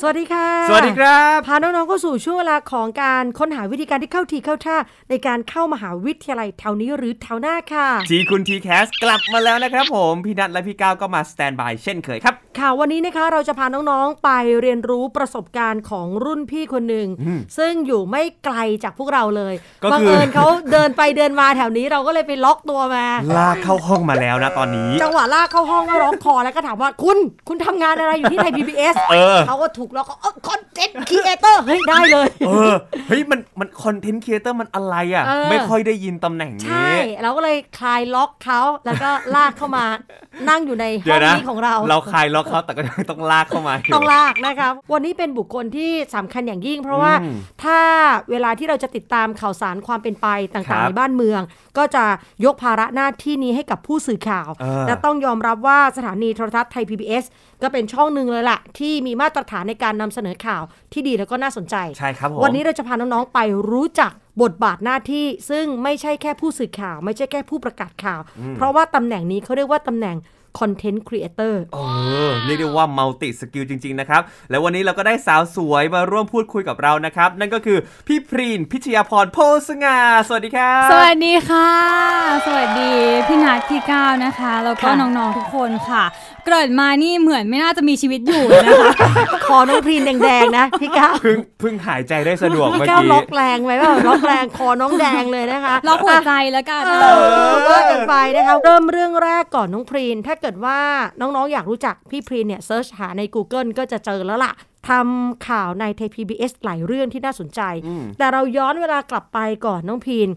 สวัสดีค่ะ สวัสดีครับพาน้องๆเข้าสู่ช่วงเวลาของการค้นหาวิธีการที่เข้าทีเข้าท่า ในการเข้ามหาวิทยาลัยแถวนี้หรือแถวหน้าค่ะทีคุณ TCAS กลับมาแล้วนะครับผม พี่นัทและพี่ก้าวก็มา standby เช่นเคยครับค่ะวันนี้นะคะเราจะพาน้องๆไปเรียนรู้ประสบการณ์ของรุ่นพี่คนหนึ่งซึ่งอยู่ไม่ไกลจากพวกเราเลยก็คือบังเอิญเขาเดินไปเดินมาแถวนี้เราก็เลยไปล็อกตัวมาลากเข้าห้องมาแล้วนะตอนนี้ จังหวะลากเข้าห้องก็ล็อกคอแล้วก็ถามว่าคุณคุณทำงานอะไรอยู่ที่ไทย PBS เออเขาก็ถูกแล้วเขา content creator เฮ้ยได้เลยเออเฮ้ยมันมัน content creator มันอะไรอะเออไม่ค่อยได้ยินตำแหน่งใช่นี้เราก็เลยคลายล็อกเขาแล้วก็ลากเข้ามานั่งอยู่ในห้เดี๋ยวนะนี้ของเรา เราคลายล็อกเขาแต่ก็ต้องลากเข้ามายู่ต้องลากนะครับวันนี้เป็นบุคคลที่สำคัญอย่างยิ่ง เพราะว่าอืมถ้าเวลาที่เราจะติดตามข่าวสารความเป็นไปครับต่างๆในบ้านเมือง ก็จะยกภาระหน้าที่นี้ให้กับผู้สื่อข่าวเออและต้องยอมรับว่าสถานีโทรทัศน์ไทย PBS ก็เป็นช่องหนึ่งเลยล่ะ ที่มีมาตรฐานในการนำเสนอข่าวที่ดีแล้วก็น่าสนใจ ใช่ครับผมวันนี้เราจะพาน้องๆไปรู้จักบทบาทหน้าที่ ซึ่งไม่ใช่แค่ผู้สื่อข่าว ไม่ใช่แค่ผู้ประกาศข่าว เพราะว่าตำแหน่งนี้เขาเรียกว่าตำแหน่ง content creatorเออเรียกได้ว่า multi-skill จริง ๆ นะครับ แล้ววันนี้เราก็ได้สาวสวยมาร่วมพูดคุยกับเรานะครับ นั่นก็คือพี่พรีนพิชยาพรโพสง่าสวัสดีครับสวัสดีค่ะ สวัสดีพี่นัทพี่ก้าวนะคะ แล้วก็ค่ะน้องๆทุกคนค่ะ เกิดมานี่เหมือนไม่น่าจะมีชีวิตอยู่เลยนะคะคอน้องพรีนแดงๆนะพี่ก้าวเพิ่งเพิ่งหายใจได้สะดวกเมื่อกี้พี่ก้าวล็อกแรงไว้เปล่าล็อกแรงคอน้องแดงเลยนะคะล็อกหัวใจแล้วกันเออว่ากันไปนะคะเริ่มเรื่องแรกก่อนน้องพรีนถ้าเกิดว่าน้องๆ อยากรู้จักพี่พรีนเนี่ย search หาใน Google ก็จะเจอแล้วล่ะทำข่าวในไทย PBS หลายเรื่องที่น่าสนใจ แต่เราย้อนเวลากลับไปก่อนน้องพรีน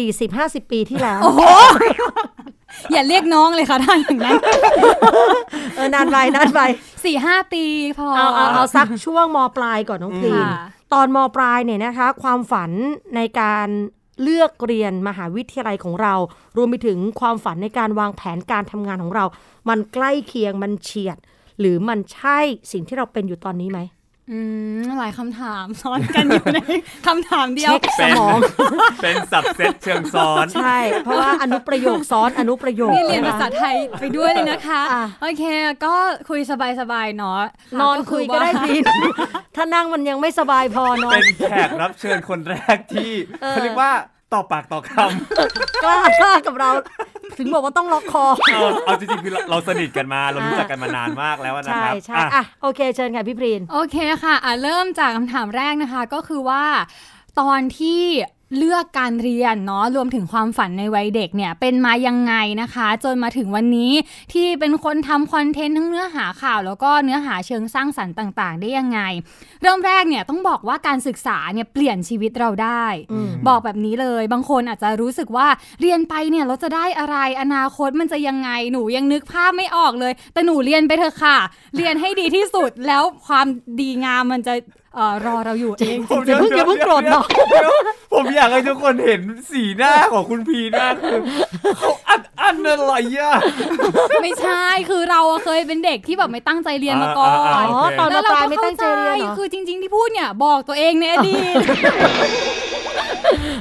40-50 ปีที่แล้วอย่าเรียกน้องเลยค่ะท่านอย่างนั้น เออนานไปนานไปสี่ห้าปีพอ เอาเอาเอาสักช่วงมปลายก่อนน้องพรีนค่ะตอนมปลายเนี่ยนะคะ ความฝันในการ เลือกเรียนมหาวิทยาลัยของเรา รวมไปถึงความฝันในการวางแผนการทำงานของเรา มันใกล้เคียงมันเฉียด หรือมันใช่สิ่งที่เราเป็นอยู่ตอนนี้ไหม อืมหลายคำถามซ้อนกันอยู่ในคำถามเดียวเช็คสมองเป็นสับเซตเชิงซ้อน ใช่ เพราะว่าอนุประโยคซ้อนอนุประโยคนี่เรียนะภาคะษาไทยไปด้วยเลยนะคะอะโอเค ก็คุยสบายๆเนาะนอนคุยก็ได้ว่าพรีนถ้านั่งมันยังไม่สบายพอนอนเป็นแขกรับเชิญคนแรกที่เออเขาเรียกว่า ต่อปากต่อคกล้ากล้ากับเรา ถึงบอกว่าต้องล็อกคอำเอาเอาจริงๆคือเราเราสนิทกันมา เรารู้จักกันมานานมากแล้วนะใช่ครับ ใช่อะอะโอเคเชิญค่ะพี่พรีน โอเคค่ะอะ เริ่มจากคำถามแรกนะคะ ก็คือว่าตอนที่ เลือกการเรียนเนาะรวมถึงความฝันในวัยเด็กเนี่ยเป็นมายังไงนะคะ จนมาถึงวันนี้ที่เป็นคนทำคอนเทนต์ทั้งเนื้อหาข่าว แล้วก็เนื้อหาเชิงสร้างสรรค์ต่าง ๆ ได้ยังไง เริ่มแรกเนี่ยต้องบอกว่าการศึกษาเนี่ยเปลี่ยนชีวิตเราได้อืมบอกแบบนี้เลย บางคนอาจจะรู้สึกว่าเรียนไปเนี่ยเราจะได้อะไรอนาคตมันจะยังไงหนูยังนึกภาพไม่ออกเลย แต่หนูเรียนไปเถอะค่ะ เรียนให้ดีที่สุดแล้วความดีงามมันจะเอ่อ รอเราอยู่เองผมอย่าเพิ่งอย่าเพิ่งโกรธเนอะเดี๋ยวผมอยากให้ทุกคนเห็นสีหน้าของคุณพีมากคือเขาอัดอั้นอะไรอะไม่ใช่คือเราอะเคยเป็นเด็กที่แบบไม่ตั้งใจเรียนมาก่อนอ่าอ่าอ๋อโอเคตอนแล้มาวปเราลายก็ไม่ตั้เข้างใจใจเรียนเหรอคือจริง ๆที่พูดเนี่ยบอกตัวเองในอดีต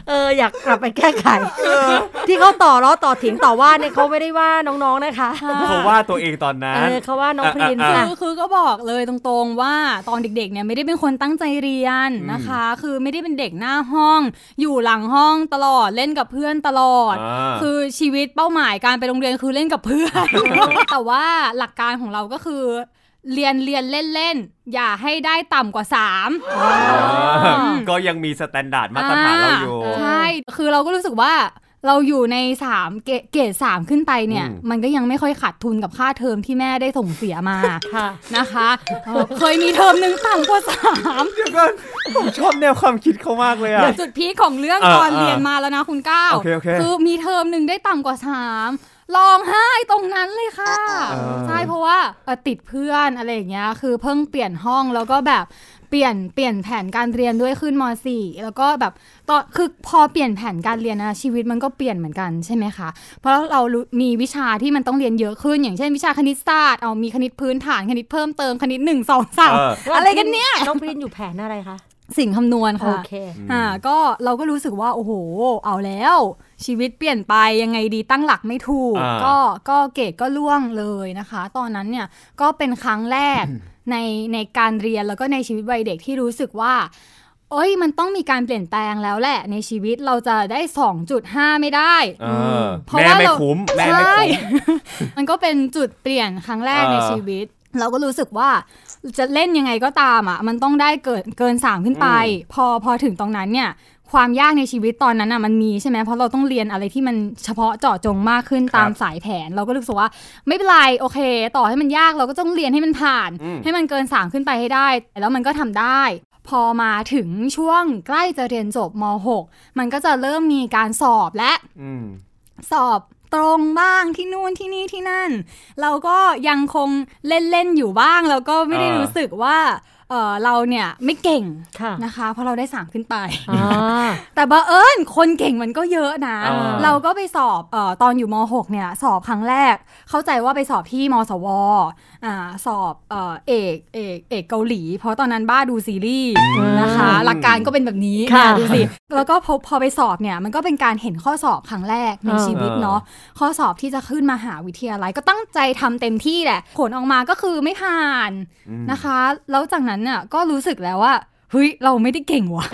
เอออยากกลับไปแก้ไขที่เขาต่อล้อต่อเถียงต่อว่าเนี่ยเขาไม่ได้ว่าน้องๆนะคะเขาว่าตัวเองตอนนั้เอนอเขาว่าน้องพรีนอะค่ะคือคือก็บอกเลยตรงๆว่าตอนเด็กๆเนี่ยไม่ได้เป็นคนตั้งใจเรียนนะคะ คือไม่ได้เป็นเด็กหน้าห้อง อยู่หลังห้องตลอดเล่นกับเพื่อนตลอดอ่าคือชีวิตเป้าหมายการไปโรงเรียนคือเล่นกับเพื่อนแต่ว่าหลักการของเราก็คือ เรียนเรียนเล่นเล่นๆอย่าให้ได้ต่ำกว่าสามก็ยังมี standard มาตรฐานเราอยู่ใช่คือเราก็รู้สึกว่าเราอยู่ในสามเกเกรดสามขึ้นไปเนี่ยอืมมันก็ยังไม่ค่อยขาดทุนกับค่าเทอมที่แม่ได้ส่งเสียมาค่ะนะคะเออเคยมีเทอมหนึ่งต่ำกว่าสามเดี๋ยวก่อนผมชอบแนวความคิดเขามากเลยอะจุด peak ของเรื่องอ่าตอนอ่าเรียนมาแล้วนะคุณก้าวโอเคโอเคคือมีเทอมหนึ่งได้ต่ำกว่าสาม ร้องไห้ตรงนั้นเลยค่ะเออใช่เพราะว่าเอ่อติดเพื่อนอะไรอย่างเงี้ย คือเพิ่งเปลี่ยนห้องแล้วก็แบบเปลี่ยนเปลี่ยนแผนการเรียนด้วยขึ้นม .4 แล้วก็แบบตอนคือพอเปลี่ยนแผนการเรียนนะชีวิตมันก็เปลี่ยนเหมือนกันใช่ไหมคะ เพราะเรารู้มีวิชาที่มันต้องเรียนเยอะขึ้น อย่างเช่นวิชาคณิตศาสตร์เอามีคณิตพื้นฐานคณิตเพิ่มเติมคณิตหนึ่งสองสามเอออะไรกันเนี่ยน้องพรินอยู่แผนอะไรคะสิ่งคำนวณโอค่ะเคอ่าก็เราก็รู้สึกว่า โอ้โห เอาแล้ว ชีวิตเปลี่ยนไปยังไงดีตั้งหลักไม่ถูกอ่าก็ก็เกรดก็ล่วงเลยนะคะ ตอนนั้นเนี่ยก็เป็นครั้งแรกในในการเรียนแล้วก็ในชีวิตวัยเด็กที่รู้สึกว่าเอ้ยมันต้องมีการเปลี่ยนแปลงแล้วแหละ ในชีวิตเราจะได้ 2.5 ไม่ได้เออเพราะแม่ว่าไม่เราคุ้มแม่ไม่ใช่คุ้มมันก็เป็นจุดเปลี่ยนครั้งแรกเออในชีวิต เราก็รู้สึกว่าจะเล่นยังไงก็ตามอะ มันต้องได้เกินเกินสามขึ้นไป พอพอถึงตรงนั้นเนี่ย ความยากในชีวิตตอนนั้นอะมันมีใช่ไหมเพราะเราต้องเรียนอะไรที่มันเฉพาะเจาะจงมากขึ้นครับตามสายแผน เราก็รู้สึกว่า ไม่เป็นไรโอเค ต่อให้มันยากเราก็ต้องเรียนให้มันผ่านอืมให้มันเกินสามขึ้นไปให้ได้ แล้วมันก็ทำได้ พอมาถึงช่วงใกล้จะเรียนจบม .6 มันก็จะเริ่มมีการสอบและอืมสอบตรงบ้างที่นู่นที่นี่ที่นั่น เราก็ยังคงเล่นๆอยู่บ้าง แล้วก็ไม่ได้อ่ารู้รู้สึกว่า เออเราเนี่ยไม่เก่งค่ะนะคะ เพราะเราได้สามขึ้นไปอ่าแต่บังเอิญคนเก่งมันก็เยอะนะอ่าเราก็ไปสอบเออตอนอยู่ม .6 เนี่ยสอบครั้งแรก เข้าใจว่าไปสอบที่มสวอ่าสอบเออเอกเอกเอกเกาหลี เพราะตอนนั้นบ้าดูซีรีส์นะคะ หลักการก็เป็นแบบนี้ค่ะเนี่ยดูสิแล้วก็พอพอไปสอบเนี่ยมันก็เป็นการเห็นข้อสอบครั้งแรกในอ่าชีวิตเนาะข้อสอบที่จะขึ้นมาหาวิทยาลัยก็ตั้งใจทำเต็มที่แหละผลออกมาก็คือไม่ผ่านนะคะ แล้วจากนั้นน่ะก็รู้สึกแล้วว่าเฮ้ยเราไม่ได้เก่งว่ะ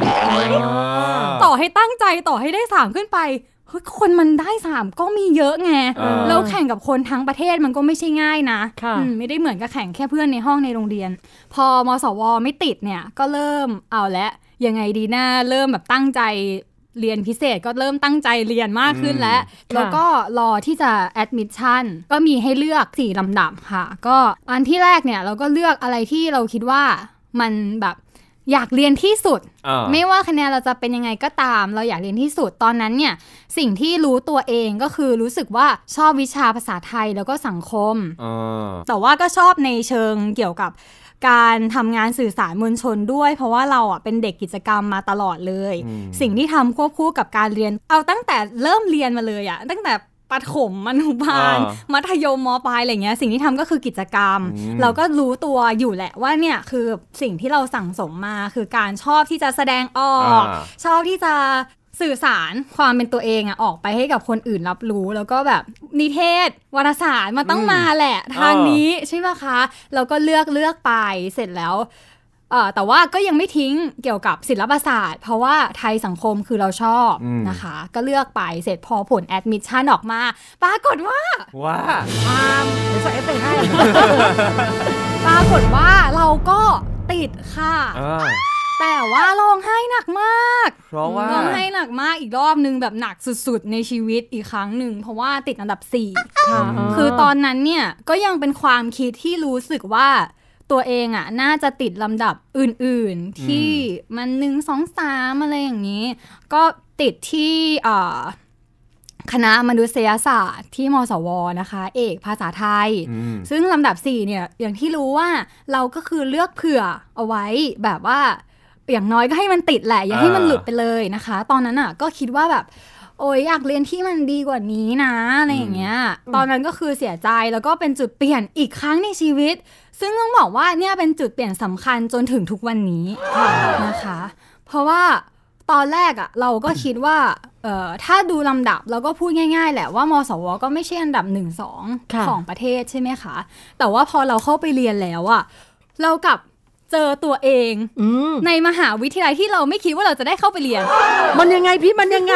ต่อให้ตั้งใจต่อให้ได้สามขึ้นไปเฮ้ยคนมันได้สามก็มีเยอะไงอ่าแล้วแข่งกับคนทั้งประเทศมันก็ไม่ใช่ง่ายนะค่ะอืมไม่ได้เหมือนกับแข่งแค่เพื่อนในห้องในโรงเรียน พอมสวไม่ติดเนี่ยก็เริ่มเอาละยังไงดีนะเริ่มแบบตั้งใจ เรียนพิเศษก็เริ่มตั้งใจเรียนมากขึ้นแล้วค่ะแล้วก็รอที่จะ admission ก็มีให้เลือกสี่ลำดับค่ะ ก็อันที่แรกเนี่ยเราก็เลือกอะไรที่เราคิดว่ามันแบบอยากเรียนที่สุดเออไม่ว่าคะแนนเราจะเป็นยังไงก็ตาม เราอยากเรียนที่สุดตอนนั้นเนี่ยสิ่งที่รู้ตัวเองก็คือรู้สึกว่าชอบวิชาภาษาไทยแล้วก็สังคมเออแต่ว่าก็ชอบในเชิงเกี่ยวกับ การทำงานสื่อสารมวลชนด้วย เพราะว่าเราอะเป็นเด็กกิจกรรมมาตลอดเลยอืมสิ่งที่ทำควบคู่กับการเรียน เอาตั้งแต่เริ่มเรียนมาเลยอะตั้งแต่ประถมอนุบาลอ่ามัธยมมปลายอะไรเงี้ยสิ่งที่ทำก็คือกิจกรรมอืมเราก็รู้ตัวอยู่แหละว่าเนี่ยคือสิ่งที่เราสั่งสมมาคือการชอบที่จะแสดงออกอ่าชอบที่จะ สื่อสารความเป็นตัวเองอะออกไปให้กับคนอื่นรับรู้ แล้วก็แบบนิเทศวารสารมันต้องอืมมาแหละ ทางนี้ใช่ไหมคะเราก็เลือกเลือกไปเสร็จแล้วเอ่อแต่ว่าก็ยังไม่ทิ้งเกี่ยวกับศิลปศาสตร์ เพราะว่าไทยสังคมคือเราชอบอืมนะคะ ก็เลือกไปเสร็จพอผล admission ออกมา ปรากฏว่า ว่าตามเดี๋ยวใส่เอฟเฟกต์ให้ปรากฏว่าเราก็ติดค่ะเออ แต่ว่าร้องไห้หนักมาก เพราะว่าร้องไห้หนักมากอีกรอบนึงแบบหนักสุดๆ ในชีวิตอีกครั้งหนึ่ง เพราะว่าติดอันดับ4ค่ะคือตอนนั้นเนี่ยก็ยังเป็นความคิดที่รู้สึกว่าตัวเองอะน่าจะติดลำดับอื่นๆ ที่มันหนึ่งสองสามอะไรอย่างนี้ ก็ติดที่เอ่อคณะมนุษยศาสตร์ที่มสวนะคะ เอกภาษาไทยอืมซึ่งลำดับ4เนี่ยอย่างที่รู้ว่าเราก็คือเลือกเผื่อเอาไว้แบบว่า อย่างน้อยก็ให้มันติดแหละ อย่าให้มันอ่าหลุดไปเลยนะคะ ตอนนั้นอะก็คิดว่าแบบ โอ้ยอยากเรียนที่มันดีกว่านี้นะอะไรอย่างเงี้ย ตอนนั้นก็คือเสียใจแล้วก็เป็นจุดเปลี่ยนอีกครั้งในชีวิต ซึ่งต้องบอกว่าเนี่ยเป็นจุดเปลี่ยนสำคัญจนถึงทุกวันนี้นะคะ เพราะว่าตอนแรกอะเราก็คิดว่าเอ่อถ้าดูลำดับเราก็พูดง่าย ๆ แหละว่ามสว ก็ไม่ใช่อันดับหนึ่งสองค่ะของประเทศใช่ไหมคะ แต่ว่าพอเราเข้าไปเรียนแล้วอะเรากลับ เจอตัวเองอืมในมหาวิทยาลัยที่เราไม่คิดว่าเราจะได้เข้าไปเรียน มันยังไงพี่มันยังไง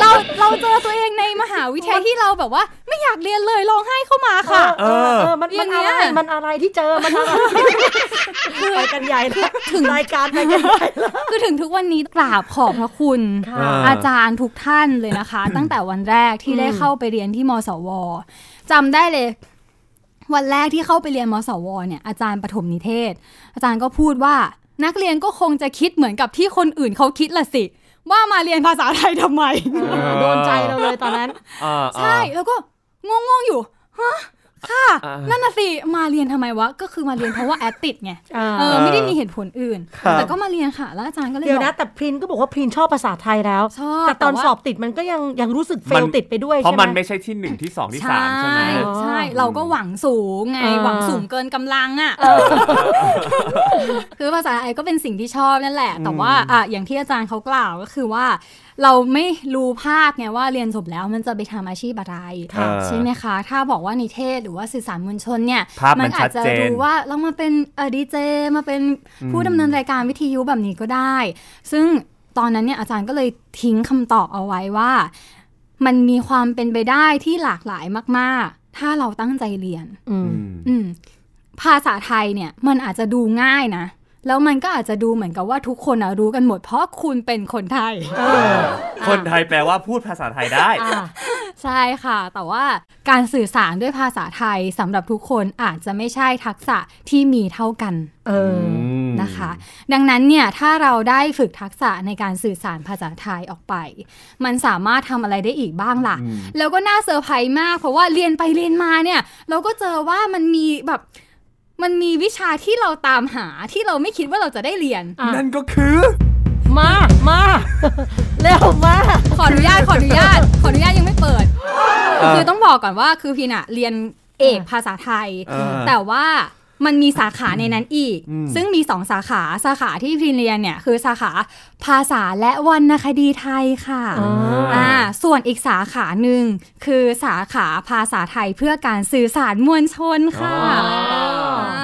เราเราเจอตัวเองในมหาวิทยาลัยที่เราแบบว่า ไม่อยากเรียนเลยร้องไห้เข้ามาค่ะ เออเออมันอมันย่างเงี้อะไรยมันอะไรที่เจอมันอะไรไปกันใหญ่แล้วถึงรายการไปกันใหญ่แล้วคือถึงทุกวันนี้กราบขอบพระคุณค่ะอ่าอาจารย์ทุกท่านเลยนะคะ ตั้งแต่วันแรกที่ได้เข้าไปเรียนที่มสวจำได้เลย วันแรกที่เข้าไปเรียนมสวเนี่ยอาจารย์ปฐมนิเทศ อาจารย์ก็พูดว่านักเรียนก็คงจะคิดเหมือนกับที่คนอื่นเขาคิดละสิ ว่ามาเรียนภาษาไทยทำไม โดนใจเราเลยตอนนั้นอ่าใช่แล้วก็งงๆอยู่ฮะ ค่ะอ่านั่นน่ะสิ มาเรียนทำไมวะ ก็คือมาเรียนเพราะว่าแอดติดไงอ่าเออ ไม่ได้มีเหตุผลอื่นครับแต่ก็มาเรียนค่ะ แล้วอาจารย์ก็เลยเดี๋ยวบนะอกแต่พรินก็บอกว่าพรินชอบภาษาไทยแล้วชอบแต่ตอนแต่ว่าสอบติดมันก็ยังยังรู้สึกเฟมัลนติดไปด้วยเพราะใช่ไหมมันไม่ใช่ที่หนึ่งที่สองที่สามใช่ไหมใช่ เราก็หวังสูงไงอ่าหวังสูงเกินกำลังอะ คือภาษาไทยก็เป็นสิ่งที่ชอบนั่นแหละ แต่ว่าอะอย่างที่อาจารย์เขากล่าวก็คือว่า เราไม่รู้ภาพไงว่าเรียนจบแล้วมันจะไปทำอาชีพอะไรค่ะใช่ไหมคะ ถ้าบอกว่านิเทศหรือว่าสื่อสารมวลชนเนี่ยภาพมันอาจจะชัดเจนรู้ว่าเรามาเป็นเออดีเจมาเป็นผู้ดำเนินรายการวิทยุแบบนี้ก็ได้ ซึ่งตอนนั้นเนี่ยอาจารย์ก็เลยทิ้งคำตอบเอาไว้ว่า มันมีความเป็นไปได้ที่หลากหลายมาก ๆ ถ้าเราตั้งใจเรียน อืมอืมอืมภาษาไทยเนี่ยมันอาจจะดูง่ายนะ แล้วมันก็อาจจะดูเหมือนกับว่าทุกคนอะรู้กันหมดเพราะคุณเป็นคนไทยเออคนไทยแปลว่าพูดภาษาไทยได้อ่าใช่ค่ะ แต่ว่าการสื่อสารด้วยภาษาไทยสำหรับทุกคนอาจจะไม่ใช่ทักษะที่มีเท่ากันเออนะคะ ดังนั้นเนี่ยถ้าเราได้ฝึกทักษะในการสื่อสารภาษาไทยออกไป มันสามารถทำอะไรได้อีกบ้างล่ะอืมแล้วก็น่าเซอร์ไพรส์มาก เพราะว่าเรียนไปเรียนมาเนี่ย เราก็เจอว่ามันมีแบบ มันมีวิชาที่เราตามหาที่เราไม่คิดว่าเราจะได้เรียน อะนั่นก็คือ มามาเร็วมาขออนุญาตขออนุญาตขออนุญาตยังไม่เปิดเออคือต้องบอกก่อนว่าคือพี่น่ะเรียนเอกภาษาไทยเออแต่ว่า มันมีสาขาในนั้นอีกอืมซึ่งมีสองสาขาสาขาที่พี่เรียนเนี่ยคือสาขาภาษาและวรรณคดีไทยค่ะอ๋ออ่าส่วนอีกสาขาหนึ่งคือสาขาภาษาไทยเพื่อการสื่อสารมวลชนค่ะ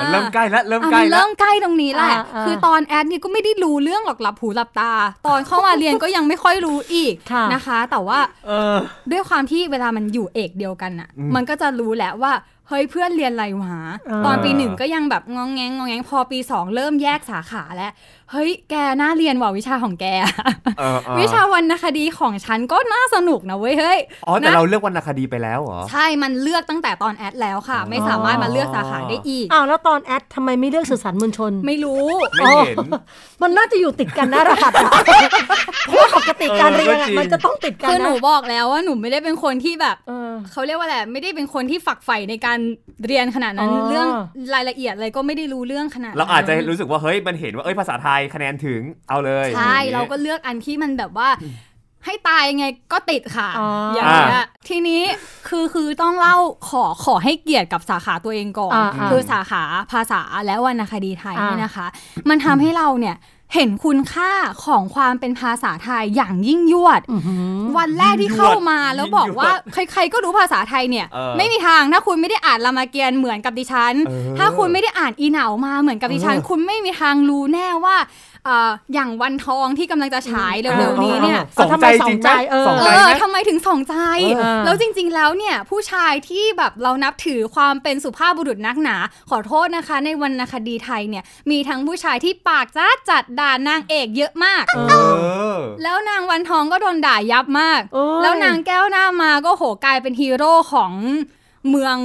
มันเริ่มใกล้แล้วเริ่มอะใกล้มันแล้วเริ่มใกล้ตรงนี้แหละอ่าอ่าคือตอนแอดเนี่ยก็ไม่ได้รู้เรื่องหรอกหลับหูหลับตา ตอนเข้ามาเรียนก็ยังไม่ค่อยรู้อีกค่ะนะคะ แต่ว่าเออด้วยความที่เวลามันอยู่เอกเดียวกันอะอืมมันก็จะรู้แหละว่า เฮ้ยเพื่อนเรียนอะไรวะอ่าตอนปีหนึ่งก็ยังแบบงองแงงงองแงงพอปีสองเริ่มแยกสาขาแล้ว เฮ้ยแกน่าเรียนว่ะวิชาของแกเออเออวิชาวรรณคดีของฉันก็น่าสนุกนะเว้ยเฮ้ยอ๋อแต่นะเราเลือกวรรณคดีไปแล้วเหรอใช่มันเลือกตั้งแต่ตอนแอดแล้วค่ะ ไม่สามารถมาเลือกสาขาได้อีกอ้าวแล้วตอนแอดทำไมไม่เลือกสื่อสารมวลชน ไม่รู้ไม่เห็นอ๋อมันน่าจะอยู่ติดกันนะรหัสอะเพราะว่าปกติการเรียนเออก็อะจริงมันจะต้องติดกันคือหนูนะบอกแล้วว่าหนูไม่ได้เป็นคนที่แบบเออเขาเรียกว่าอะไรไม่ได้เป็นคนที่ฝักใฝ่ในการเรียนขนาดนั้นอ๋อเรื่องรายละเอียดอะไรก็ไม่ได้รู้เรื่องขนาดนั้นเราอาจจะรู้สึกว่าเฮ้ยมันเห็นว่าเอ้ยภาษาไทยคะแนนถึงเอาเลยใช่อย่งงี้เราก็เลือกอันที่มันแบบว่าให้ตายยังไงก็ติดค่ะอ๋อออย่างเงี้ยทีนี้คือคือต้องเล่าขอขอให้เกียรติกับสาขาตัวเองก่อนอ่าอ่าคือสาขาภาษาและวรรณคดีไทยอ่าเนี่ยนะคะ มันทำให้เราเนี่ย เห็นคุณค่าของความเป็นภาษาไทยอย่างยิ่งยวดอื้อหือวันแรกที่เข้ามาแล้วบอกว่าใครๆก็รู้ภาษาไทยเนี่ยเออไม่มีทางถ้าคุณไม่ได้อ่านรามเกียรติ์เหมือนกับดิฉันเออถ้าคุณไม่ได้อ่านอีเหนามาเหมือนกับดิฉันเออคุณไม่มีทางรู้แน่ว่าเอ่ออย่างวันทองที่กำลังจะฉายเร็วๆนี้เนี่ยสองใจจริงไหมเออสองเอใจอไหมทำไมถึงสองใจเออแล้วจริง ๆ แล้วเนี่ยผู้ชายที่แบบเรานับถือความเป็นสุภาพบุรุษนักหนา ขอโทษนะคะ ในวรรณคดีไทยเนี่ยมีทั้งผู้ชายที่ปากจ้าจัดด่านางเอกเยอะมากเออแล้วนางวันทองก็โดนด่ายับมากโอ้ยแล้วนางแก้วหน้ามาก็โหกลายเป็นฮีโร่ของ เมือง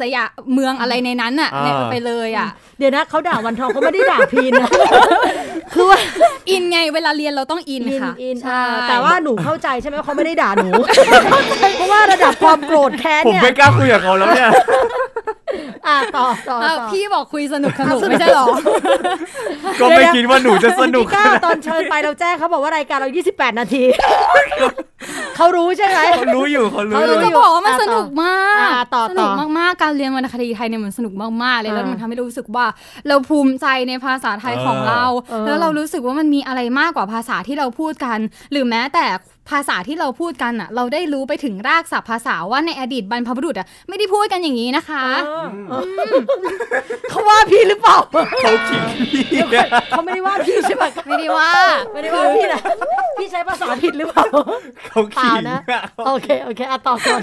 สยามเมืองอะไรในนั้นอะอ่าเนี่ยไปเลยอะเดี๋ยวนะเขาด่าวันทองเขาไม่ได้ด่าพีนนะคือว่าอินไงเวลาเรียนเราต้องอินอินค่ะอินใช่อ่าแต่ว่าหนูเข้าใจใช่ไหมว่าเขาไม่ได้ด่าหนูเพราะว่าระดับความโกรธแค้นผมเนี่ยไม่กล้าคุยกับเขาแล้วเนี่ยอ่าต่อต่ออะต่อพี่บอกคุยสนุกสนุกไม่ใช่หรอ ก็ไม่คิดว่าหนูจะสนุกพี่ก้าวตอนเชิญไปเราแจ้งเขาบอกว่ารายการเรา 28 นาทีเขารู้ใช่ไหมเขารู้อยู่เขารู้เขาอรู้ยู่จะบอกว่ามันสนุกมากอ่าต่อสนุกต่อมากๆ การเรียนวรรณคดีไทยเนี่ยมันสนุกมากๆเลยแล้วอ่ามัมันทำให้เรารู้สึกว่า เราภูมิใจในภาษาไทยของเราเออแล้วเรารู้สึกว่ามันมีอะไรมากกว่าภาษาที่เราพูดกัน หรือแม้แต่ภาษาที่เราพูดกันอะเราได้รู้ไปถึงรากศัพท์ภาษาว่าในอดีตบรรพบุรุษอะไม่ได้พูดกันอย่างนี้นะคะเออเออเขาว่าพี่หรือเปล่าเขาขิงพี่เขาไม่ได้ว่าพี่ใช่ไหมไม่ได้ว่าไม่ได้ว่าพี่นะพี่ใช้ภาษาผิดหรือเปล่าเขาเปล่าขิงนะอะโอเคโอเคอะต่อก่อน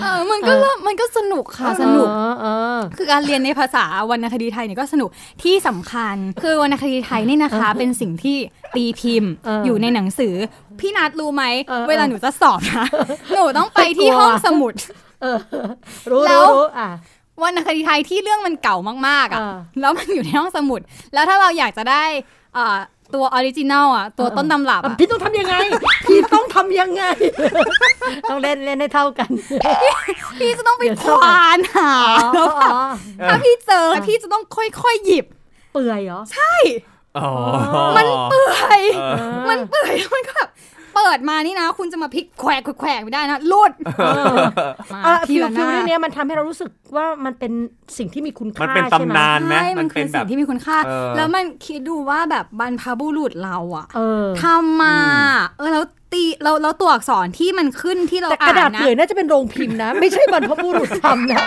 เออมันก็เริ่มมันก็สนุกค่ะสนุกเออเออคือการเรียนในภาษาวรรณคดีไทยเนี่ยก็สนุกที่สำคัญ คือวรรณคดีไทยนี่นะคะ เป็นสิ่งที่ตีพิมพ์เอออยู่ในหนังสือ พี่นัดรู้ไหมเออเวลาหนูจะสอบนะ หนูต้องไปที่กลัวห้องสมุดเออรู้แล้วรู้วรู้อะวรรณคดีไทยที่เรื่องมันเก่ามากๆอะเออแล้วมันอยู่ในห้องสมุด แล้วถ้าเราอยากจะได้เอ่อตัว original อะ ตัวต้นตำรับอะอะพี่ต้องทำยังไง พี่ต้องทำยังไง ต้องเล่นเล่นให้เท่ากัน พี่จะต้องไปเดี๋ยวเท่ากันวานหาอ๋อแล้วแบบอ๋อถ้าพี่เจอพี่จะต้องค่อยๆหยิบ เปื่อยเหรอ ใช่อ๋อ มันเปื่อยเออมันเปื่อยแล้วมันก็แบบเปิดมานี่นะ คุณจะมาพลิกแขวกแขวกไม่ได้นะลุดมาอะทีฟิลละหฟิลน้าเรื่องเนี้ยมันทำให้เรารู้สึกว่ามันเป็นสิ่งที่มีคุณค่ามันเป็นใช่ไหมตำนานไหมใช่มัมันนเป็คืนอแบสิ่บงที่มีคุณค่าเออแล้วมันคิดดูว่าแบบบรรพบุรุษเราอะเออทำมา เออแล้ว ตีแล้วแล้วตัวอักษรที่มันขึ้นที่เราแต่กอ่าระดาษนนะเปื่อยน่าจะเป็นโรงพิมพ์นะ ไม่ใช่บรรพบุรุษทำนะ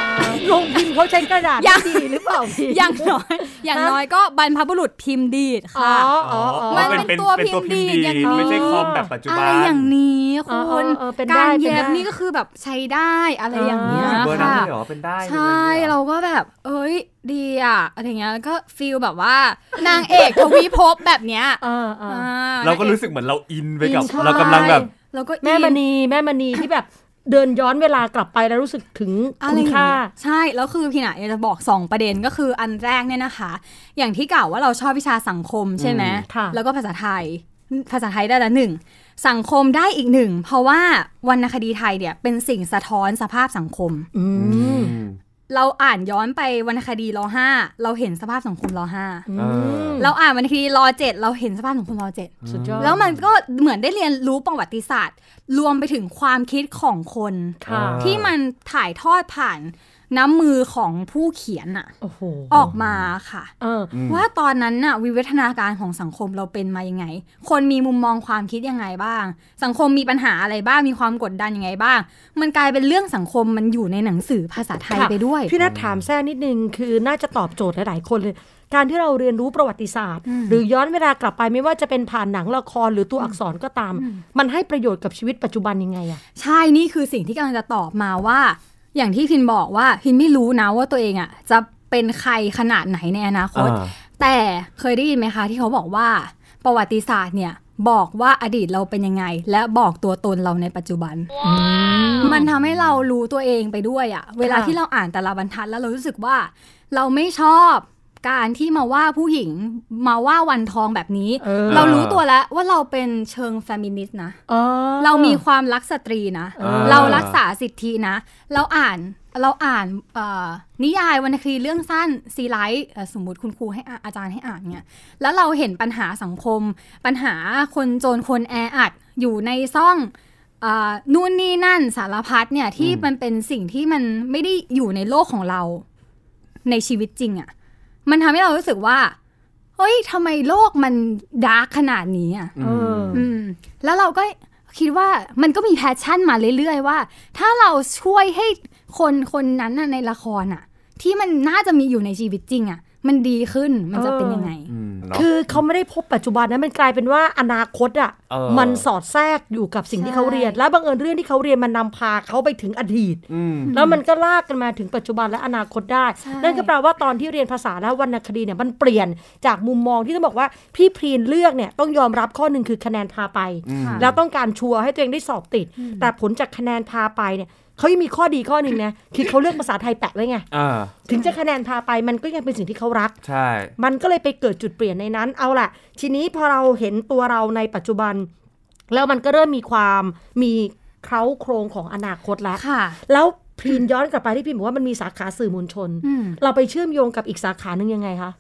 โรงพิมพ์เขาใช้กระดาษยังที่ดีหรือเปล่าพี่อย่างน้อย อย่างน้อยก็บรรพบุรุษพิมพ์ดีดอ๋อค่ะอ๋ออ๋อมันเป็นตัวพิมพ์ดีอย่างนี้ไม่ใช่คอมแบบปัจจุอะบัไรนอย่างนี้เออคุณเออเออเป็นได้การเป็นเย็บได้นี่ก็คือแบบใช้ได้อะไรอย่างเงี้ยเบอร์นั้นค่ะเลยเหรอเป็นได้ใช่ลยหอเราก็แบบ เอ้ยดีอะอะไรเงี้ยแล้วก็ฟีลแบบว่านางเอกทวีภพแบบเนี้ยเออเอออ่เราก็นงอรู้สึกเหมือนเราอินไปกับอินใช่เรากำลังแบบแล้วก็แม่มอินณีแม่มณีที่แบบเดินย้อนเวลากลับไปแล้วรู้สึกถึงอะไรคุณอย่างค่าเงี้ยใช่ แล้วคือพี่หนาอยากจะบอก 2 ประเด็นก็คืออันแรกเนี่ยนะคะ อย่างที่กล่าวว่าเราชอบวิชาสังคมใช่ไหมอืมค่ะแล้วก็ภาษาไทย ภาษาไทยได้ละหนึ่งสังคมได้อีกหนึ่ง เพราะว่าวรรณคดีไทยเนี่ยเป็นสิ่งสะท้อนสภาพสังคมอืม เราอ่านย้อนไปวรรณคดีรอห้าเราเห็นสภาพสังคมรอห้าเออเราอ่านวรรณคดีรอเจ็ดเราเห็นสภาพสังคมรอเจ็ดสุดยอดแล้วมันก็เหมือนได้เรียนรู้ประวัติศาสตร์ รวมไปถึงความคิดของคนค่ะที่มันถ่ายทอดผ่าน น้ำมือของผู้เขียนอะโอ้โหออกมาค่ะเออว่าตอนนั้นน่ะวิวัฒนาการของสังคมเราเป็นมายังไง คนมีมุมมองความคิดยังไงบ้าง สังคมมีปัญหาอะไรบ้างมีความกดดันยังไงบ้าง มันกลายเป็นเรื่องสังคมมันอยู่ในหนังสือภาษาไทยค่ะไปด้วย พี่นัทถามแทรกนิดนึงคือน่าจะตอบโจทย์หลายๆคนเลยการที่เราเรียนรู้ประวัติศาสตร์อืมหรือย้อนเวลากลับไปไม่ว่าจะเป็นผ่านหนังละครหรือตัวอักษรก็ตาม มันให้ประโยชน์กับชีวิตปัจจุบันยังไงอะใช่นี่คือสิ่งที่กำลังจะตอบมาว่า อย่างที่พินบอกว่าพินไม่รู้นะว่าตัวเองอะ จะเป็นใครขนาดไหนในอนาคตอ่าแต่เคยได้ยินไหมคะ ที่เขาบอกว่าประวัติศาสตร์เนี่ยบอกว่าอดีตเราเป็นยังไง และบอกตัวตนเราในปัจจุบัน มันทำให้เรารู้ตัวเองไปด้วยอะเวลาค่ะที่เราอ่านแต่ละบรรทัดแล้วเรารู้สึกว่า เราไม่ชอบ การที่มาว่าผู้หญิงมาว่าวันทองแบบนี้เออเรารู้ตัวแล้วว่าเราเป็นเชิงเฟมินิสต์นะอ๋อเรามีความรักสตรีนะอ่าเรารักษาสิทธินะ เราอ่านเราอ่านเอ่อนิยายวรรณคดีเรื่องสั้นซีไรต์เอ่อสมมุติคุณครูให้อ่านอาจารย์ให้อ่านเนี่ยแล้วเราเห็นปัญหาสังคม ปัญหาคนจนคนแออัดอยู่ในซ่องอ่านู่นนี่นั่นสารพัดเนี่ยที่มันเป็นสิ่งที่มันไม่ได้อยู่ในโลกของเราในชีวิตจริงอะ่ะ มันทำให้เรารู้สึกว่าเฮ้ยทำไมโลกมัน dark ขนาดนี้อะเอออืมแล้วเราก็คิดว่ามันก็มี passion มาเรื่อยๆว่า ถ้าเราช่วยให้คนคนนั้นน่ะในละครอะ ที่มันน่าจะมีอยู่ในชีวิตจริงอะ มันดีขึ้นมันจะเป็นยังไงอืมเนาะคือเขาไม่ได้พบปัจจุบันนะมันกลายเป็นว่าอนาคตอะเออมันสอดแทรกอยู่กับสิ่งที่ใช่เขาเรียน แล้วบังเอิญเรื่องที่เขาเรียนมันนำพาเขาไปถึงอดีตอืมแล้วมันก็ลากกันมาถึงปัจจุบันและอนาคตได้ใช่นั่นก็แปลว่าตอนที่เรียนภาษาและวรรณคดีเนี่ยมันเปลี่ยนจากมุมมองที่ต้องบอกว่าพี่พรีนเลือกเนี่ยต้องยอมรับข้อหนึ่งคือคะแนนพาไปค่ะแล้วต้องการชัวร์ให้ตัวเองได้สอบติด แต่ผลจากคะแนนพาไปเนี่ย เขายังมีข้อดีข้อหนึ่งนะคือเขาเลือกภาษาไทยแปะไว้ไงอ่าถึงจะคะแนนพาไปมันก็ยังเป็นสิ่งที่เขารักใช่มันก็เลยไปเกิดจุดเปลี่ยนในนั้น เอาล่ะ ทีนี้พอเราเห็นตัวเราในปัจจุบัน แล้วมันก็เริ่มมีความมีเคล้าโครงของอนาคตแล้วค่ะแล้วพีนย้อนกลับไปที่พีนบอกว่ามันมีสาขาสื่อมวลชนอืมเราไปเชื่อมโยงกับอีกสาขาหนึ่งยังไงคะ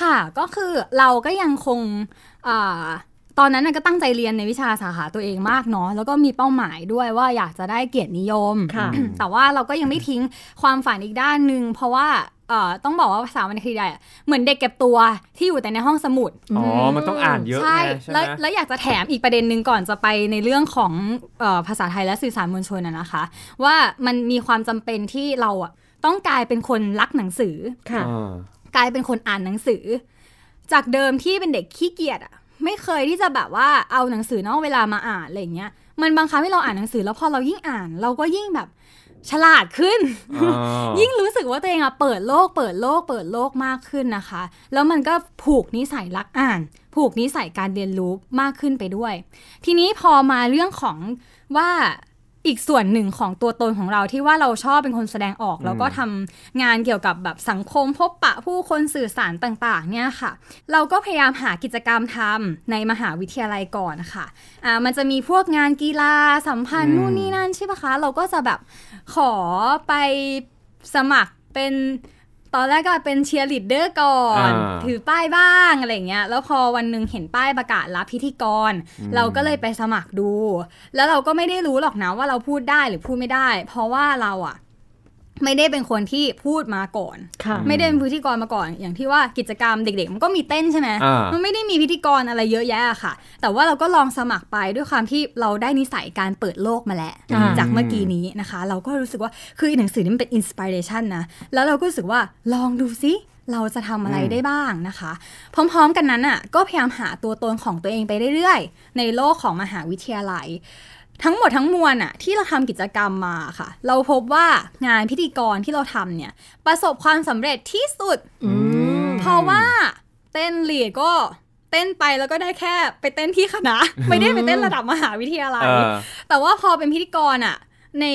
ค่ะก็คือเราก็ยังคงอ่า ตอนนั้นน่ะก็ตั้งใจเรียนในวิชาสาขาตัวเองมากเนาะแล้วก็มีเป้าหมายด้วยว่าอยากจะได้เกียรตินิยมค่ะแต่ว่าเราก็ยังไม่ทิ้งความฝันอีกด้านหนึ่งเพราะว่าเอ่อต้องบอกว่าภาษาวรรณคดีไทยอะเหมือนเด็กเก็บตัวที่อยู่แต่ในห้องสมุด อ๋อ มันต้องอ่านเยอะใช่ไงใช่ไหมแล้วแล้วอยากจะแถมอีกประเด็นหนึ่งก่อนจะไปในเรื่องของเออภาษาไทยและสื่อสารมวลชนอะนะคะ ว่ามันมีความจำเป็นที่เราอะต้องกลายเป็นคนรักหนังสือค่ะอ่ากลายเป็นคนอ่านหนังสือ จากเดิมที่เป็นเด็กขี้เกียจอะ ไม่เคยที่จะแบบว่าเอาหนังสือนอกเวลามาอ่านอะไรอย่างเงี้ย มันบังคับให้เราอ่านหนังสือแล้วพอเรายิ่งอ่าน เราก็ยิ่งแบบฉลาดขึ้นอ่ายิ่งรู้สึกว่าตัวเองอะเปิดโลก เปิดโลก เปิดโลกมากขึ้นนะคะ แล้วมันก็ผูกนิสัยรักอ่าน ผูกนิสัยการเรียนรู้มากขึ้นไปด้วย ทีนี้พอมาเรื่องของว่า อีกส่วนหนึ่งของตัวตนของเราที่ว่าเราชอบเป็นคนแสดงออก แล้วก็ทำงานเกี่ยวกับแบบสังคมพบปะผู้คนสื่อสารต่างๆ เนี่ยค่ะ เราก็พยายามหากิจกรรมทำในมหาวิทยาลัยก่อนนะคะอ่ามันจะมีพวกงานกีฬาสัมพันธ์นู่นนี่นั่นใช่ปะคะ เราก็จะแบบขอไปสมัครเป็น ตอนแรกก็เป็นเชียร์ลีดเดอร์ก่อนอ่าถือป้ายบ้างอะไรอย่างเงี้ย แล้วพอวันหนึ่งเห็นป้ายประกาศรับพิธีกร เราก็เลยไปสมัครดู แล้วเราก็ไม่ได้รู้หรอกนะว่าเราพูดได้หรือพูดไม่ได้ เพราะว่าเราอะ ไม่ได้เป็นคนที่พูดมาก่อนค่ะไม่ได้เป็นพิธีกรมาก่อน อย่างที่ว่ากิจกรรมเด็กๆ มันก็มีเต้นใช่ไหมอ่ามัมันไม่ได้มีพิธีกรอะไรเยอะแยะอะค่ะ แต่ว่าเราก็ลองสมัครไปด้วยความที่เราได้นิสัยการเปิดโลกมาแล้วอ่าจากเมื่อกี้นี้นะคะ เราก็รู้สึกว่าคือหนังสือนี้มันเป็นอินสปิเรชันนะ แล้วเราก็รู้สึกว่าลองดูซิเราจะทำอะไรได้บ้างนะคะ พร้อมๆกันนั้นอะก็พยายามหาตัวตนของตัวเองไปเรื่อยๆ ในโลกของมหาวิทยาลัย ทั้งหมดทั้งมวลอะที่เราทำกิจกรรมมาค่ะ เราพบว่างานพิธีกรที่เราทำเนี่ย ประสบความสำเร็จที่สุดอืมเพราะว่าเต้นลีดก็เต้นไปแล้วก็ได้แค่ไปเต้นที่คณะ ไม่ได้ไปเต้นระดับมหาวิทยาลัยเออแต่ว่าพอเป็นพิธีกรอะ ใน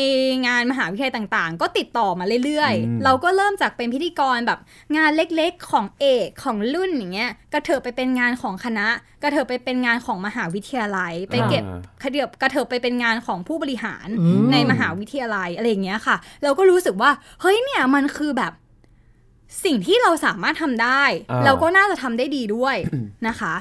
งานมหาวิทยาลัยต่างๆ ก็ติดต่อมาเรื่อยอืมๆเราก็เริ่มจากเป็นพิธีกรแบบงานเล็กๆ ของเอกของรุ่นอย่างเงี้ยกระเถิบไปเป็นงานของคณะ กระเถิบไปเป็นงานของมหาวิทยาลัย ไปเก็บอ่ากระเถิบกระเถิบไปเป็นงานของผู้บริหารอืมในมหาวิทยาลัยอะไรอย่างเงี้ยค่ะ เราก็รู้สึกว่าเฮ้ยเนี่ยมันคือแบบสิ่งที่เราสามารถทำได้อ่าเราก็น่าจะทำได้ดีด้วยนะคะ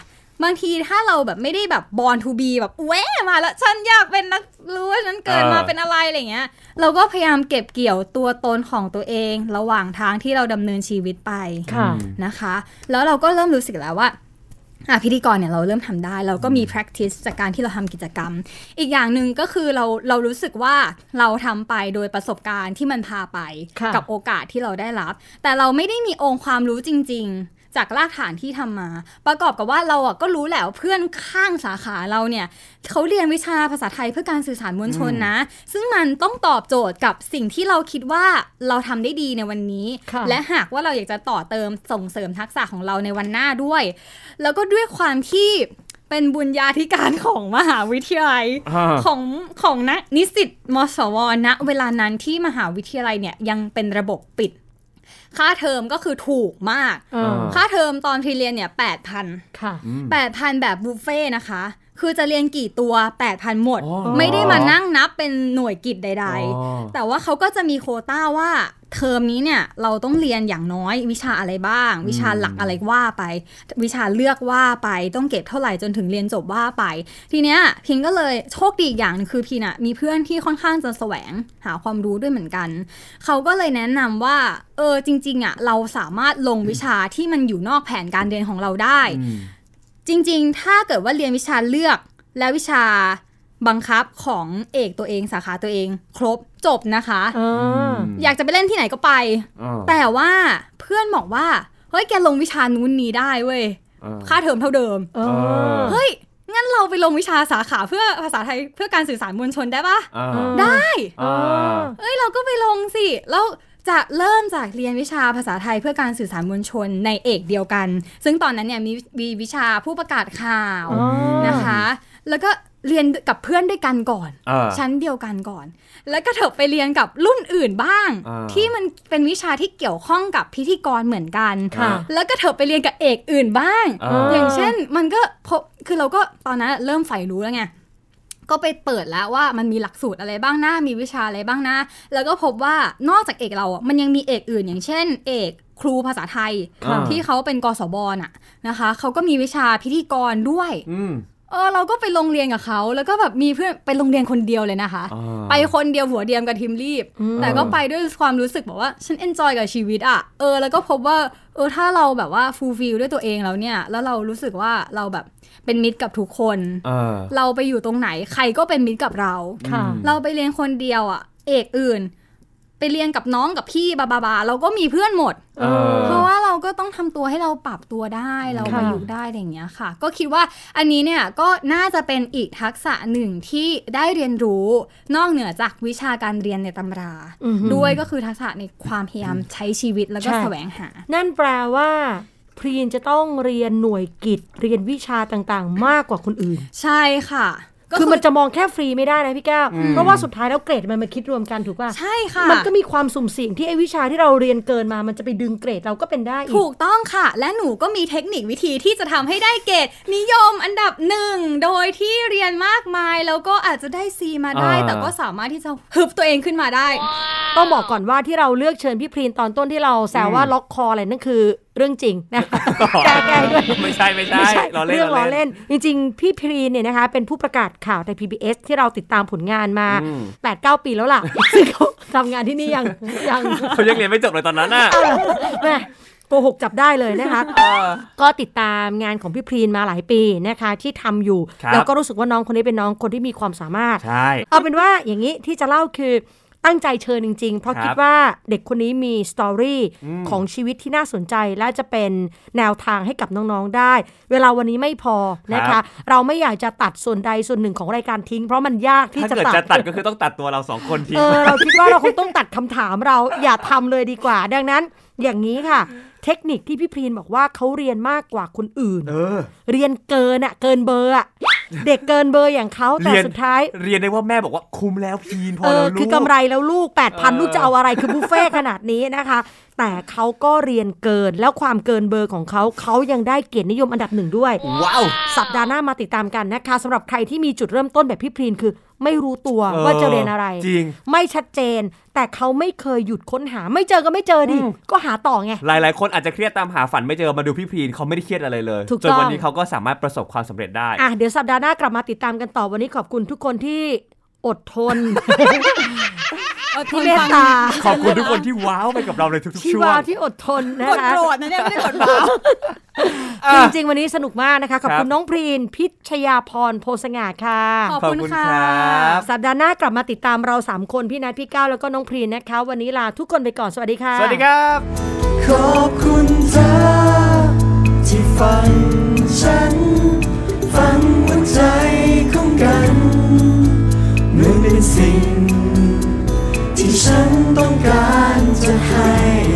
บางทีถ้าเราแบบไม่ได้แบบบอลทูบีแบบแหวมาแล้วฉันอยากเป็นนักรู้ว่าฉันเกิดมาเป็นอะไรอะไรเงี้ย เราก็พยายามเก็บเกี่ยวตัวตนของตัวเอง ระหว่างทางที่เราดำเนินชีวิตไปค่ะนะคะ แล้วเราก็เริ่มรู้สึกแล้วว่าอะพิธีกรเนี่ยเราเริ่มทำได้ เราก็มี practice จากการที่เราทำกิจกรรม อีกอย่างหนึ่งก็คือเราเรารู้สึกว่าเราทำไปโดยประสบการณ์ที่มันพาไปค่ะกับโอกาสที่เราได้รับ แต่เราไม่ได้มีองค์ความรู้จริง ๆ จากรากฐานที่ทำมา ประกอบกับว่าเราอะก็รู้แหละว่าเพื่อนข้างสาขาเราเนี่ยเขาเรียนวิชาภาษาไทยเพื่อการสื่อสารมวลชนนะ ซึ่งมันต้องตอบโจทย์กับสิ่งที่เราคิดว่าเราทำได้ดีในวันนี้ค่ะและหากว่าเราอยากจะต่อเติมส่งเสริมทักษะของเราในวันหน้าด้วย แล้วก็ด้วยความที่เป็นบุญญาธิการของมหาวิทยาลัยอ่าของของนักนิสิตมสวณเวลานั้นที่มหาวิทยาลัยเนี่ยยังเป็นระบบปิด ค่าเทอมก็คือถูกมากเออค่าเทอมตอนที่เรียนเนี่ยแปดพันค่ะแปดพันแบบบุฟเฟ่ต์นะคะ คือจะเรียนกี่ตัวแปดพันหมดอ๋อไม่ได้มานั่งนับเป็นหน่วยกิจใดอ๋อๆแต่ว่าเขาก็จะมีโควต้าว่า เทอมนี้เนี่ยเราต้องเรียนอย่างน้อยวิชาอะไรบ้าง วิชาหลักอะไรว่าไป วิชาเลือกว่าไปต้องเก็บเท่าไหร่จนถึงเรียนจบว่าไป ทีเนี้ยพิงก็เลยโชคดีอีกอย่างหนึงคือพิงอะมีเพื่อนที่ค่อนข้างจะแสวงหาความรู้ด้วยเหมือนกัน เขาก็เลยแนะนำว่าเออจริงๆอะเราสามารถลงวิชาที่มันอยู่นอกแผนการเรียนของเราได้อืมจริงๆ ถ้าเกิดว่าเรียนวิชาเลือกและวิชา บังคับของเอกตัวเองสาขาตัวเอง ครบจบนะคะเอออยากจะไปเล่นที่ไหนก็ไปอ่าแต่ว่าเพื่อนบอกว่า เฮ้ยแกลงวิชานู้นนี้ได้เว้ยอ่าค่าเทอมเท่าเดิมเออเฮ้ยงั้นเราไปลงวิชาสาขาเพื่อภาษาไทยเพื่อการสื่อสารมวลชนได้ปะอ่าได้อ่าเอ้ยเราก็ไปลงสิแล้วจะเริ่มจากเรียนวิชาภาษาไทยเพื่อการสื่อสารมวลชนในเอกเดียวกัน ซึ่งตอนนั้นเนี่ยมีมีวิชาผู้ประกาศข่าวอ๋อนะคะ แล้วก็ เรียนกับเพื่อนด้วยกันก่อนอ่าชั้นเดียวกันก่อน แล้วก็เถอะไปเรียนกับรุ่นอื่นบ้างอ่าที่มันเป็นวิชาที่เกี่ยวข้องกับพิธีกรเหมือนกันค่ะแล้วก็เถอะไปเรียนกับเอกอื่นบ้างอ่าอย่างเช่นมันก็พบคือเราก็ตอนนั้นเริ่มใฝ่รู้แล้วไงก็ไปเปิดแล้วว่ามันมีหลักสูตรอะไรบ้างนะมีวิชาอะไรบ้างนะ แล้วก็พบว่านอกจากเอกเราอะมันยังมีเอกอื่น อย่างเช่น เอกครูภาษาไทยอ่าที่เขาเป็นกศบน่ะนะคะเขาก็มีวิชาพิธีกรด้วยอืม เออเราก็ไปลงเรียนกับเขาแล้วก็แบบมีเพื่อนไปลงเรียนคนเดียวเลยนะคะอ่าไปคนเดียวหัวเดียวกระเทียมลีบอืมแต่ก็ไปด้วยความรู้สึกแบบว่าฉัน enjoy กับชีวิตอะเออแล้วก็พบว่าเออถ้าเราแบบว่า fulfill ด้วยตัวเองแล้วเนี่ย แล้วเรารู้สึกว่าเราแบบเป็นมิตรกับทุกคนอ่าเราไปอยู่ตรงไหนใครก็เป็นมิตรกับเราค่ะอืมเราไปเรียนคนเดียวอะ เอกอื่น ไปเรียนกับน้องกับพี่บาบาบาเราก็มีเพื่อนหมดเออเพราะว่าเราก็ต้องทำตัวให้เราปรับตัวได้ เราค่ะประยุกต์ได้อะไรอย่างเงี้ยค่ะ ก็คิดว่าอันนี้เนี่ยก็น่าจะเป็นอีกทักษะหนึ่งที่ได้เรียนรู้ นอกเหนือจากวิชาการเรียนในตำราอือหือด้วยก็คือทักษะในความพยายามใช้ชีวิตแล้วก็ใช่แสวงหา นั่นแปลว่าพรีนจะต้องเรียนหน่วยกิจเรียนวิชาต่างๆ มากกว่าคนอื่น ใช่ค่ะก็ คือมันจะมองแค่ฟรีไม่ได้นะพี่แก้ว เพราะว่าสุดท้ายแล้วเกรดมันมาคิดรวมกันถูกป่ะ ใช่ค่ะ มันก็มีความสุ่มเสี่ยงที่ไอ้วิชาที่เราเรียนเกินมา มันจะไปดึงเกรดเราก็เป็นได้อีถูกกต้องค่ะ และหนูก็มีเทคนิควิธีที่จะทำให้ได้เกรดนิยมอันดับหนึ่งโดยที่เรียนมากมายแล้วก็อาจจะได้ C มาได้อ่าแต่ก็สามารถที่จะฮึบตัวเองขึ้นมาได้ ต้องบอกก่อนว่าที่เราเลือกเชิญพี่พรีนตอนต้นที่เราแซวว่าล็อกคออะไรนั่นคือ เรื่องจริงนะคะแก้แก้ด้วยไม่ใช่ไม่ใช่ไม่ใช่เราเล่นเรื่องล้อเราเล่นเล่น จริง ๆ พี่พรีนเนี่ยนะคะเป็นผู้ประกาศข่าวใน PBS ที่เราติดตามผลงานมาอืม8-9 ปีแล้วล่ะซึ่งเขาทำงานที่นี่ยังยังเขายังเรียนไม่จบเลยตอนนั้นน่ะแม่โกหกจับได้เลยนะคะก็ติดตามงานของพี่พรีนมาหลายปีนะคะที่ทำอยู่ครับแล้วก็รู้สึกว่าน้องคนนี้เป็นน้องคนที่มีความสามารถใช่เอาเป็นว่าอย่างนี้ที่จะเล่าคือ ตั้งใจเชิญจริง ๆ เพราะครับคิดว่าเด็กคนนี้มีสตอรี่อืมของชีวิตที่น่าสนใจและจะเป็นแนวทางให้กับน้องๆได้ เวลาวันนี้ไม่พอนะครัคะบเราไม่อยากจะตัดส่วนใดส่วนหนึ่งของรายการทิ้ง เพราะมันยากที่ถ้าจะเกิดตัจะดตัดก็คือต้องตัดตัวเราสองคนทิ้งเออเราคิดว่าเราคงต้องตัดคำถามเราอย่าทำเลยดีกว่า ดังนั้น อย่างนี้ค่ะ เทคนิคที่พี่พรีนบอกว่าเขาเรียนมากกว่าคนอื่นเออเรียนเกินอะเกินเบอร์อะเด็กเกินเบอร์อย่างเขาแต่เรียนสุดท้าย เรียนได้ว่าแม่บอกว่าคุ้มแล้วพีนพอแล้วลูกเออคือกำไรแล้วลูกเออ8,000 ลูกจะเอาอะไรคือบุฟเฟ่ต์ขนาดนี้นะคะ แต่เขาก็เรียนเกินแล้วความเกินเบอร์ของเขาเขายังได้เกียรตินิยมอันดับหนึ่งด้วย ว้าว สัปดาห์หน้ามาติดตามกันนะคะสำหรับใครที่มีจุดเริ่มต้นแบบพี่พรีนคือไม่รู้ตัวเออว่าจะเรียนอะไร จริง ไม่ชัดเจน แต่เขาไม่เคยหยุดค้นหา ไม่เจอก็ไม่เจอดิอืมก็หาต่อไง หลาย ๆ คนอาจจะเครียดตามหาฝันไม่เจอ มาดูพี่พีนเขาไม่ได้เครียดอะไรเลยถูกจนต้องวันนี้เขาก็สามารถประสบความสำเร็จได้ อะเดี๋ยวสัปดาห์หน้ากลับมาติดตามกันต่อวันนี้ขอบคุณทุกคนที่อดทนอดทที่นเมตฟังตาขอบคุณทุกคนที่ว้าวไปกับเราในทุกที่ๆช่ววางที่อดทนนะกดคะโกรธนะเนี่ยไม่ได้กดบ้าวจริงๆ วันนี้สนุกมากนะคะ ขอบคุณครับน้องพรีน พิชยาพรโพสง่าค่ะ ขอบขอบคุณคุณค่ะครับสัปดาห์หน้ากลับมาติดตามเรา 3 คนพี่นัทพี่ก้าวแล้วก็น้องพรีนนะคะ วันนี้ลาทุกคนไปก่อนสวัสดีค่ะ สวัสดีครับ ขอบคุณเธอที่ฟังฉันฟังหัว ใจของกันเหมือนเป็นสิ่ง ที่ฉันต้องการจะให้